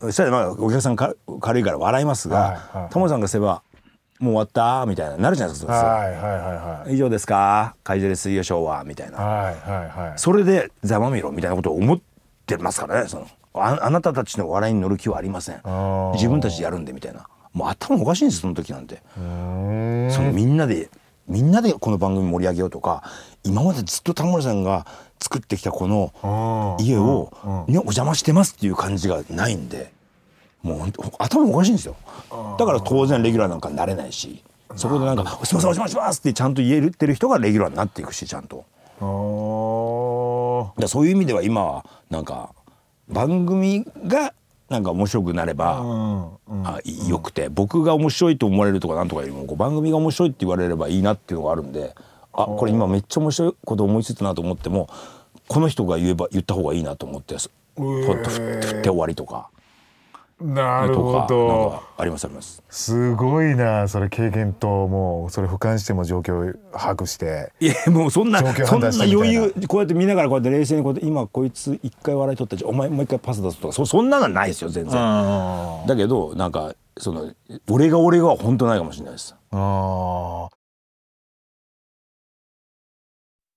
そしたらまあお客さんか軽いから笑いますが、はいはいタモリさんがすれば「もう終わった?」みたいななるじゃないですか、はいはいはいはい。以上ですか？会場で水曜ショーは。みたいな、はいはいはい。それでざまみろみたいなことを思ってますからねそのああなたたちの笑いに乗る気はありません。ー。自分たちでやるんでみたいな。もう頭おかしいんですその時なんて。そのみんなでみんなでこの番組盛り上げようとか今までずっとタモリさんが作ってきたこの家を、ね、お邪魔してますっていう感じがないんで。もう頭おかしいんですよ。だから当然レギュラーなんかになれないしそこでなんか「すいませんお邪魔します」ってちゃんと言えるってる人がレギュラーになっていくしちゃんと。だそういう意味では今はなんか番組がなんか面白くなれば、あいよくて僕が面白いと思われるとかなんとかよりもこう番組が面白いって言われればいいなっていうのがあるんであこれ今めっちゃ面白いこと思いついたなと思ってもこの人が言えば言った方がいいなと思ってすポッと振って終わりとかなるほどかありますあります。すごいなそれ経験ともうそれ俯瞰しても状況を把握していやもうそんなそんな余裕こうやって見ながらこうやって冷静にこうやって今こいつ一回笑い取ったじゃんお前もう一回パス出すとかそそんなのはないですよ全然。あだけどなんかその俺が俺がは本当ないかもしれないです。あ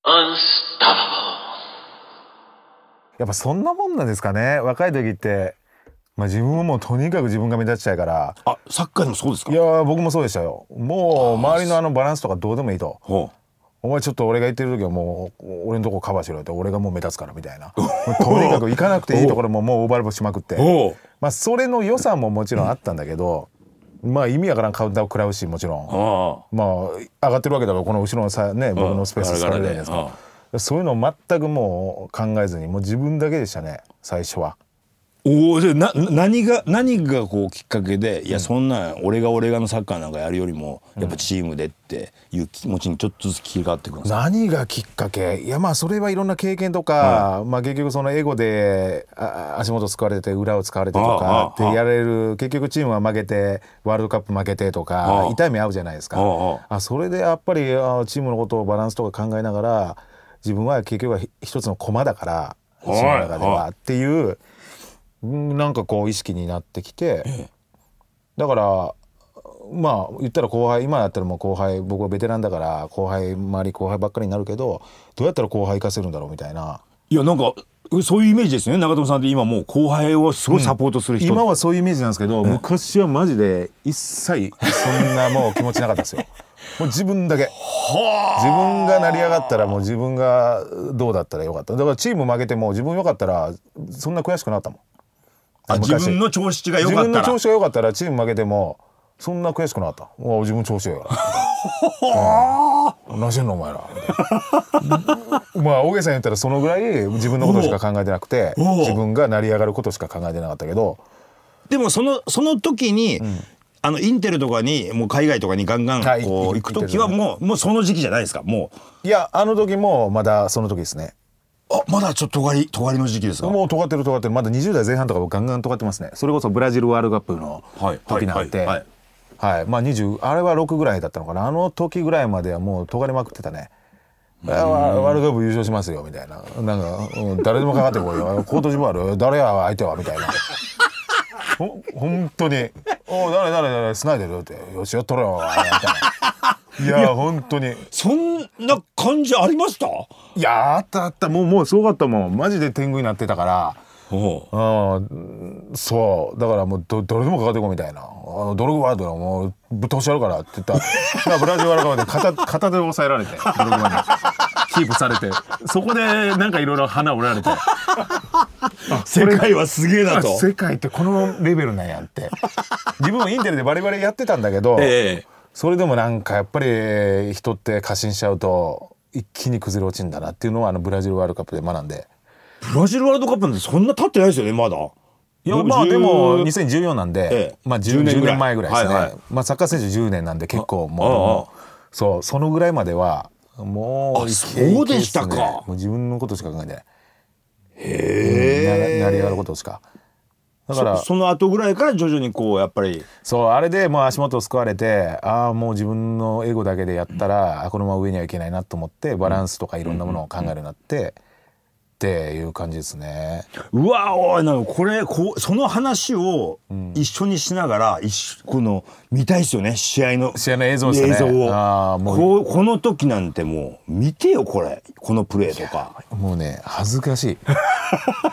Unstoppable. やっぱそんなもんなんですかね若い時って、まあ、自分はもうとにかく自分が目立ちたいから。あサッカーでもそうですか？いやー僕もそうでしたよ。もう周りのあのバランスとかどうでもいいと。ほお前ちょっと俺が言ってる時はもう俺のとこカバーしろよって俺がもう目立つからみたいな。とにかく行かなくていいところももうオーバールしまくって。まあそれの良さももちろんあったんだけど、まあ意味わからんカウンターを食らうしもちろん。まあ上がってるわけだからこの後ろのさね僕のスペース使われるじゃないですか。そういうのを全くもう考えずにもう自分だけでしたね最初は。おおじゃあな何が何がこうきっかけでいやそんな俺が俺がのサッカーなんかやるよりもやっぱチームでっていう気持ちにちょっとずつ切り替わってくる何がきっかけ？いやまあそれはいろんな経験とか、まあ結局そのエゴであ足元使われて裏を使われてとかってやれる。結局チームは負けてワールドカップ負けてとあかあ痛い目合うじゃないですか。あそれでやっぱりあチームのことをバランスとか考えながら自分は結局はひ一つの駒だからチはい。ームの中でははっていううんなんかこう意識になってきてだからまあ言ったら後輩今だったらもう後輩僕はベテランだから後輩周り後輩ばっかりになるけどどうやったら後輩生かせるんだろうみたいな。いやなんかそういうイメージですね。長友さんって今もう後輩をすごいサポートする人、今はそういうイメージなんですけど昔はマジで一切そんなもう気持ちなかったですよ。もう自分だけ。自分が成り上がったらもう自分がどうだったらよかった。だからチーム負けても自分よかったらそんな悔しくなかったもん。あ自昔。分の調子が良自かったら。分の調子が良かったらチーム負けてもそんな悔しくなかった。自分調子ようん。何してんのお前ら。まあ大げさに言ったらそのぐらい自分のことしか考えてなくて自分が成り上がることしか考えてなかったけど。でもそのその時に、あのインテルとかにもう海外とかにガンガンはい。こう行く時はもうもうその時期じゃないですかもいやあの時もまだその時ですね。うあまだちょっと尖り尖りの時期ですか？もう尖ってる尖ってる。まだ20代前半とかガンガン尖ってますね。それこそブラジルワールドカップのはい。時なんて。はいははい。い。まあ20あれは6ぐらいだったのかな。あの時ぐらいまではもう尖りまくってたね。あワワールドカップ優勝しますよみたいな。なんか、うん誰でもかかってこいよ。コートジボワール誰や相手はみたいな。ほ 本当に「お誰誰誰スナイデル」って「よしやっとれよ」みたいないや本当に。そんな感じありました？いやあったあった。もうもうすごかったもん。マジで天狗になってたから。おう。ん。そう。だからもうどどれでもかかってこいみたいな「あのドログバードのもうぶっ通してやるから」って言った。らまあブラジルワールドカップで片片手で押さえられてドログバに。キープされて。そこでなんかいろいろ花折られて。世界はすげえなあと世界ってこのレベルなんやって。自分もインテルでバリバリやってたんだけど、ええそれでもなんかやっぱり人って過信しちゃうと一気に崩れ落ちるんだなっていうのはあのブラジルワールドカップで学んで。ブラジルワールドカップなんてそんな経ってないですよねまだ。いやまあでも2014なんで、ええ。まあ 10, 10年10ぐらい。年前ぐらいですね、はいはい。まあサッカー選手10年なんで結構もうそうそのぐらいまではもうあイケイケそうでしたか。もう自分のことしか考えてない。へうんな成り上がることしかだからそその後ぐらいから徐々にこうやっぱり。そうあれでもう足元を救われてああもう自分のエゴだけでやったら、あこのまま上にはいけないなと思ってバランスとかいろんなものを考えるようになって、っていう感じですね。うわおいなんかこれこうその話を一緒にしながら、一緒この見たいですよね。試合の。試合の映像ですね。映像を。あーもう。この時なんてもう見てよこれ。このプレーとか。もうね恥ずかしい。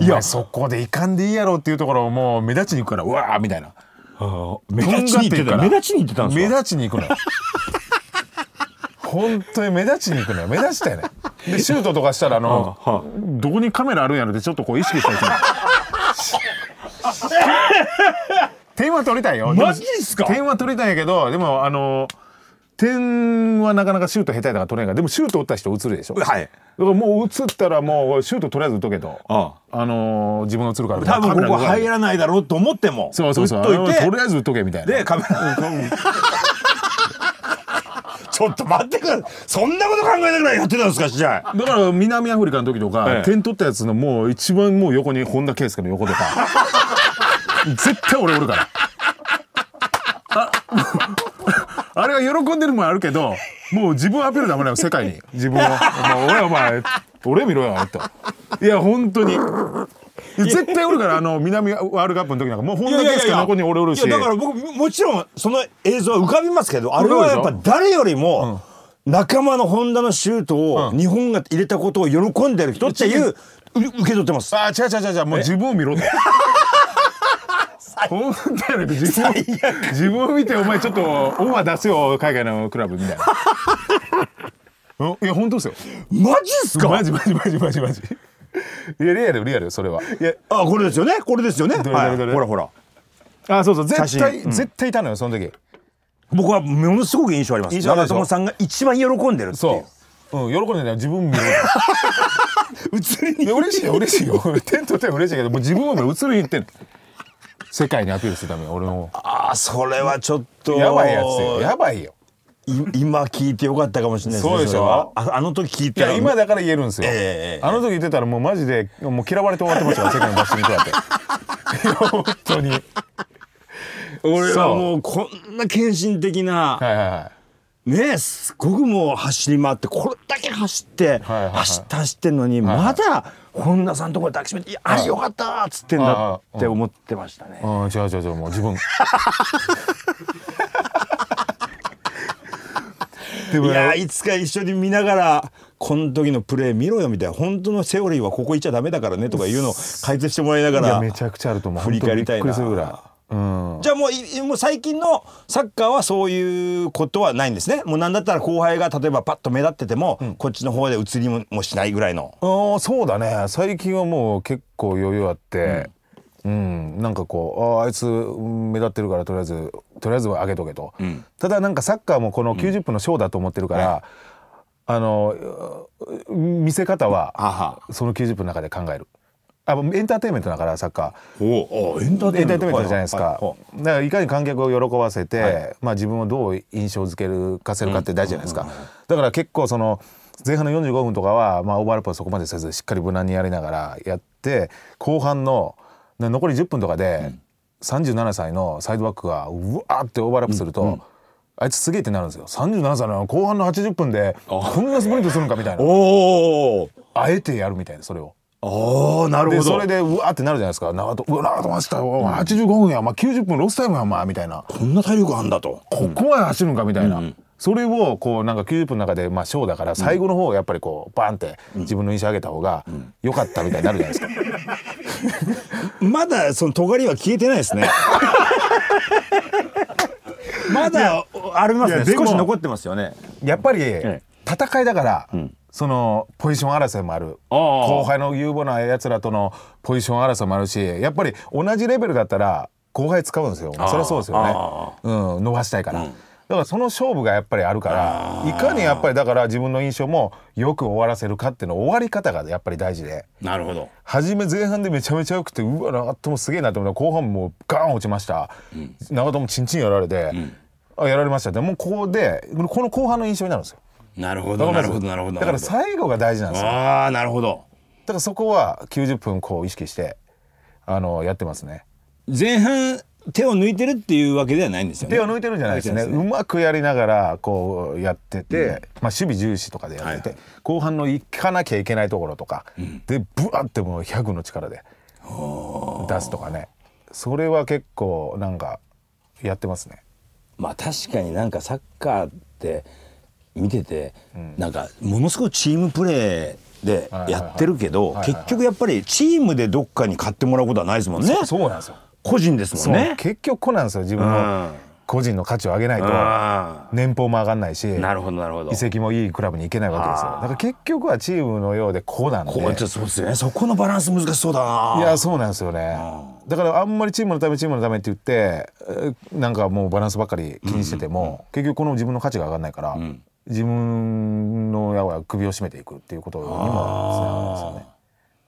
いやそこでいかんでいいやろっていうところをもう目立ちに行くからうわーみたいな。目立ちに行ってた目立ちに行ってたんです目か立ちに行くのよ。本当に目立ちに行くのよ目立ちたよね。でシュートとかしたらあの、どこにカメラあるんやろってちょっとこう意識したりする。点は取りたいよ。マジっすか？点は取りたいんやけどでもあの点はなかなかシュート下手だから取れないからでもシュート打った人映るでしょ。はい。だからもう映ったらもうシュートとりあえず打っと。けと。ああのー自分が映るから。多分ここ入らないだろうと思ってもそうそうそう。打っといて。とりあえず打っとけみたいな。でカメラ。ちょっと待ってください。そんなこと考えながらやってたんですか試合。だから南アフリカの時とか、ええ。点取ったやつのもう一番もう横に本田圭佑の横とか。絶対俺おるから。ああれは喜んでるもんあるけどもう自分アピールダメだよ世界に。自分を。お前俺お前俺見ろよといや本当に。絶対おるからあの南ワールドカップの時なんか。もう本田圭佑の横に俺おるし。いやだから僕もちろんその映像は浮かびますけどあれはやっぱ誰よりも仲間の本田のシュートを日本が入れたことを喜んでる人っていうう。受け取ってます。ああ違う違う違う違うもう自分を見ろと。本当やねん自分自分を見てお前ちょっとオファー出すよ海外のクラブみたいな。うん？いや本当ですよ。マジっすか？マジマジマジマジマジ。いやリアルリアルそれは。いやあこれですよね？これですよね？どれどはいれ？どれほらほらあそうそう絶写対、真うん絶対いたのよその時。僕はものすごく印象あります長友さんが一番喜んでるっていうそう。うん喜んでない自分見ろ 映りと。いや嬉しいよ嬉しいよ。点取っては嬉しいけどもう自分を映るに行ってんの世界にアピールするために俺の。ああそれはちょっと。やばいやつよ。やばいよ。い今聞いてよかったかもしれないですねそうでしょ？ああの時聞いいたらや今だから言えるんですよ、ええあの時言ってたらもうマジでもう嫌われて終わってましたよ世界のバッシングとやって。本当に。はい俺はもうこんな献身的なはいはいねすごくもう走り回ってこれだけ走ってはいはい走って走ってんのにはい。まだ本田さんのところで抱きしめて「いやあれよかった」っつってんだって思ってましたね。うん違う違う違うもう自分。でもいやいつか一緒に見ながらこの時のプレー見ろよみたいな本当のセオリーはここ行っちゃダメだからねとかいうのを解説してもらいながいやらめちゃくちゃあると思う。振り返りたいなうん。じゃあもういもう最近のサッカーはそういうことはないんですね。もうなんだったら後輩が例えばパッと目立ってても、こっちの方で移りももしないぐらいの。ああそうだね。最近はもう結構余裕あってうん、なんかこうあああいつうん目立ってるからとりあえずとりあえずは上げとけと、ただなんかサッカーもこの90分のショーだと思ってるから、あのう見せ方はは。その90分の中で考えるあエンターテインメントだからサッカー。エンターテインメントじゃないですか、はいはい。だからいかに観客を喜ばせて、まあ、自分をどう印象づけるかせるかって大事じゃないですか、だから結構その前半の45分とかは、まあ、オーバーラップはそこまでせずしっかり無難にやりながらやって後半のな残り10分とかで、37歳のサイドバックがうわーってオーバーラップすると、あいつすげえってなるんですよ。37歳の後半の80分でこんなスプリントするんかみたいな。あえてやるみたいなそれを。ああなるほど。でそれでうわーってなるじゃないですか。長友うわ長友走ったお前85分や、まあ、90分ロスタイムやお前みたいな。こんな体力あんだと。ここまで走るんかみたいな、それをこうなんか90分の中でまあショーだから最後の方やっぱりこうバンって自分の印象上げた方が良かったみたいになるじゃないですか。まだその尖りは消えてないですね。まだありますね。少し残ってますよね。やっぱりえ戦いだから、そのポジション争いもある。後輩の有望なやつらとのポジション争いもあるしやっぱり同じレベルだったら後輩使うんですよ。それはそうですよね。あ、うん、伸ばしたいから。だからその勝負がやっぱりあるからいかにやっぱりだから自分の印象もよく終わらせるかっていうの終わり方がやっぱり大事で。なるほど。初め前半でめちゃめちゃ良くてうわ長友すげえなと思った。ら後半もうガーン落ちました、長友チンチンやられて、あやられました。でもうここでこの後半の印象になるんですよなるほどなるほどなるほど。だから最後が大事なんですよ。だああなるほど。からそこは90分こう意識してあのやってますね。前半手を抜いてるっていうわけではないんですよね。手を抜いてるんじゃないですね。抜いてうまくやりながらこうやってて、まあ、守備重視とかでやってて、はい後半の行かなきゃいけないところとか、でブワってもう100の力で出すとかね。それは結構なんかやってますね。まあ確かになんかサッカーって見てて、なんかものすごいチームプレーでやってるけど結局やっぱりチームでどっかに買ってもらうことはないですもんね。そそうなんですよ。個人ですもんね。結局こうなんですよ。自分の個人の価値を上げないとあ年俸も上がんないしなるほどなるほど。移籍もいいクラブに行けないわけですよ。だから結局はチームのようでこうなんで。こうそうですね。そこのバランス難しそうだな。いやそうなんですよね。だからあんまりチームのためチームのためって言ってえーなんかもうバランスばっかり気にしてても、結局この自分の価値が上がらないから、自分のやは首を絞めていくっていうことにもつながるんですよね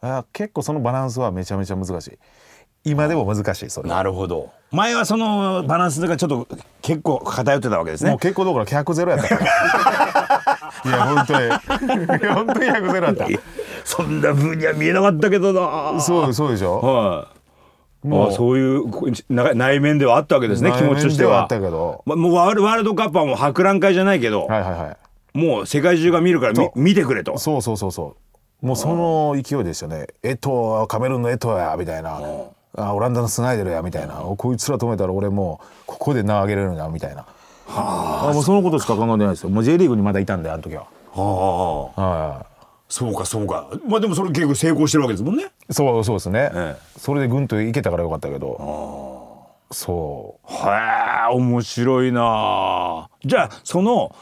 だから結構そのバランスはめちゃめちゃ難しい。今でも難しいそれは。なるほど。前はそのバランスがちょっと結構偏ってたわけですね。もう結構どころか100ゼロやったから。いや本当に。本当に100ゼロやった。そんな風には見えなかったけどな。そうそうでしょ。はいもう。あそういう内面ではあったわけですね内気持ちとしては。はあったけどまもうワールドカップはもう博覧会じゃないけど、はいはいはい。もう世界中が見るから見てくれと。そうそうそうそう。もうその勢いでしたね。エトーカメルーンのエトーやみたいな。あオランダのスナイデルやみたいな。おこいつら止めたら俺もうここで名上げれるなみたいな。あ。もうそのことしか考えてないですよ。もう J リーグにまだいたんであの時は。はあ。はそうかそうか。まあでもそれ結構成功してるわけですもんね。いそうそうですね、えそれでぐんといけたからよかったけど。そう。へえ面白いなあ。じゃあその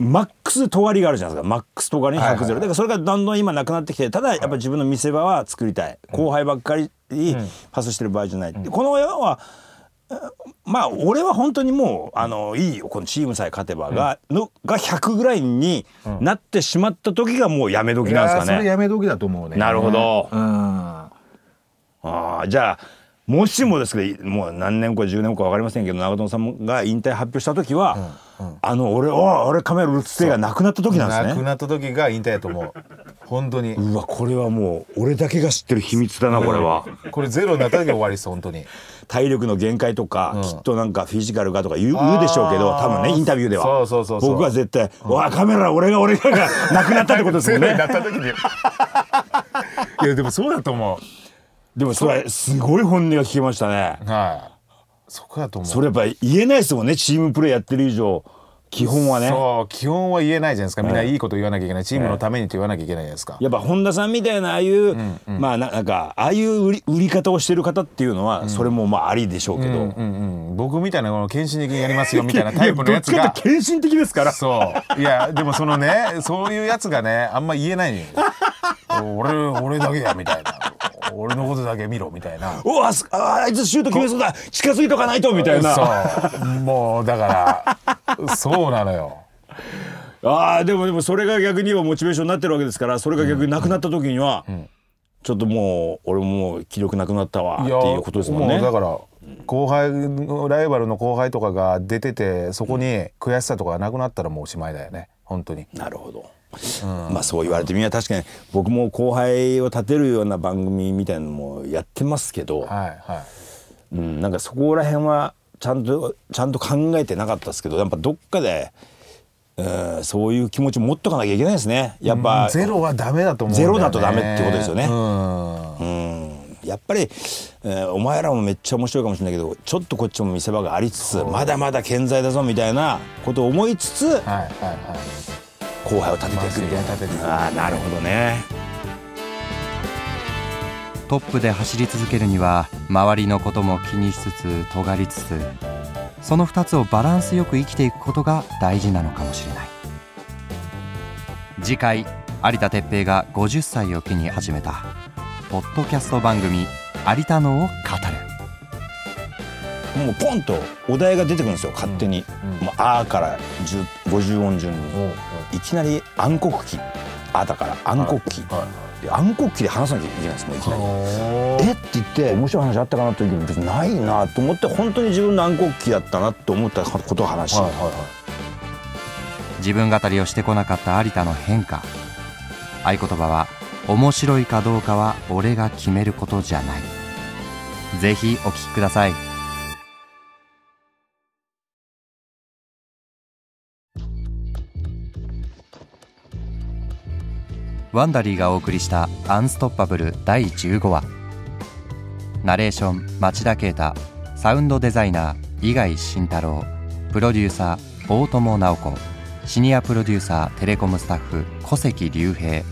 マックス尖りがあるじゃないですか。マックス尖り100ゼロ、だからそれがだんだん今なくなってきてただやっぱ自分の見せ場は作りたい、後輩ばっかりパスしてる場合じゃない、でこの世はまあ俺は本当にもうあのいいよ。このチームさえ勝てばが,、のが100ぐらいになってしまった時がもうやめ時なんですかいやーそれね。やめ時だと思うね。なるほど。うん。ああじゃあもしもですけどもう何年後か10年後か分かりませんけど長友さんが引退発表した時は、あの俺お俺カメラ映ってがなくなった時なんですね。なくなった時が引退やと思う。本当に。うわこれはもう俺だけが知ってる秘密だなこれは。これゼロになった時は終わりです本当に体力の限界とか、きっとなんかフィジカルがとか言うでしょうけど多分ねインタビューでは。そうそうそうそう。僕は絶対「おいカメラ俺が俺が」がなくなったってことですもんゼロになねった時に。いやでもそうだと思でもそれすごい本音が聞けましたね。うはい。そこだと思う。それやっぱり言えないですもんねチームプレーやってる以上基本はね。そう基本は言えないじゃないですか。みんないいこと言わなきゃいけない。チームのためにと言わなきゃいけないじゃないですか。やっぱ本田さんみたいなああいう、まあななんかああいう売り売り方をしてる方っていうのは、それもまあありでしょうけど、うんうん僕みたいなこの献身的にやりますよ みたいなタイプのやつが。献身的ですから。そう。いやでもそのねそういうやつがねあんま言えないのよ俺俺だけやみたいな。俺のことだけ見ろみたいな。おあすああいつシュート決めそうだ。近づいとかないとみたいな。そう。もうだからそうなのよ。ああでもでもそれが逆にはモチベーションになってるわけですからそれが逆になくなった時には、ちょっともう俺もう気力なくなったわっていうことですもんね。うだから後輩のライバルの後輩とかが出ててそこに悔しさとかがなくなったらもうおしまいだよね。本当に。なるほどまあそう言われてみれば確かに僕も後輩を立てるような番組みたいなのもやってますけど、はいはい。うん、なんかそこら辺はちゃんとちゃんと考えてなかったですけどやっぱどっかで、うん、そういう気持ち持っとかなきゃいけないですね。やっぱ、ゼロはダメだと思うね。ゼロだとダメってことですよね。うん。うん。やっぱり、えーお前らもめっちゃ面白いかもしれないけどちょっとこっちも見せ場がありつつまだまだ健在だぞみたいなことを思いつつはいはいはい後輩を立てていくまあ立てていくああなるほどね。トップで走り続けるには周りのことも気にしつつ尖りつつその2つをバランスよく生きていくことが大事なのかもしれない。次回有田哲平が50歳を機に始めたポッドキャスト番組「有田の」を語る。もうポンとお題が出てくるんですよ勝手に「もうあ」から10 50音順にいきなり暗黒期「あ」だから暗黒期。で暗黒期で話さなきゃいけないんですもういきなり。え？って言って面白い話あったかなって言うけど別にないなと思って本当に自分の暗黒期だったなと思ったことを話し、はいはいはい。自分語りをしてこなかった有田の変化。合言葉は面白いかどうかは俺が決めることじゃない。ぜひお聞きくださいワンダリーがお送りした「アンストッパブル」第15話ナレーション町田啓太。サウンドデザイナー伊貝慎太郎。プロデューサー大友直子。シニアプロデューサーテレコムスタッフ小関隆平。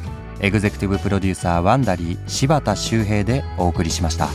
エグゼクティブプロデューサーワンダリー柴田修平でお送りしました。